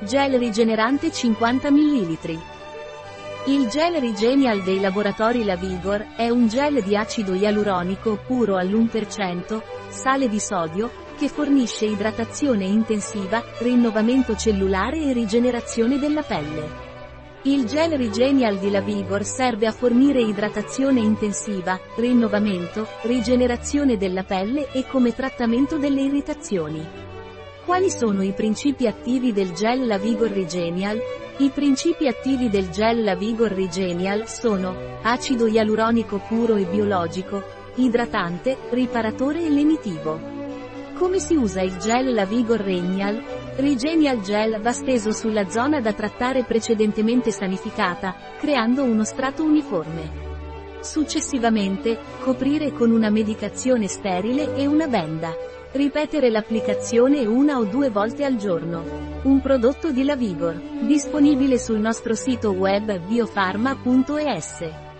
Gel rigenerante 50 ml. Il gel Regenial dei laboratori La Vigor è un gel di acido ialuronico puro all'1%, sale di sodio, che fornisce idratazione intensiva, rinnovamento cellulare e rigenerazione della pelle. Il gel Regenial di La Vigor serve a fornire idratazione intensiva, rinnovamento, rigenerazione della pelle e come trattamento delle irritazioni. Quali sono i principi attivi del gel La Vigor Regenial? I principi attivi del gel La Vigor Regenial sono acido ialuronico puro e biologico, idratante, riparatore e lenitivo. Come si usa il gel La Vigor Regenial? Regenial Gel va steso sulla zona da trattare precedentemente sanificata, creando uno strato uniforme. Successivamente, coprire con una medicazione sterile e una benda. Ripetere l'applicazione una o due volte al giorno. Un prodotto di La Vigor, disponibile sul nostro sito web biofarma.es.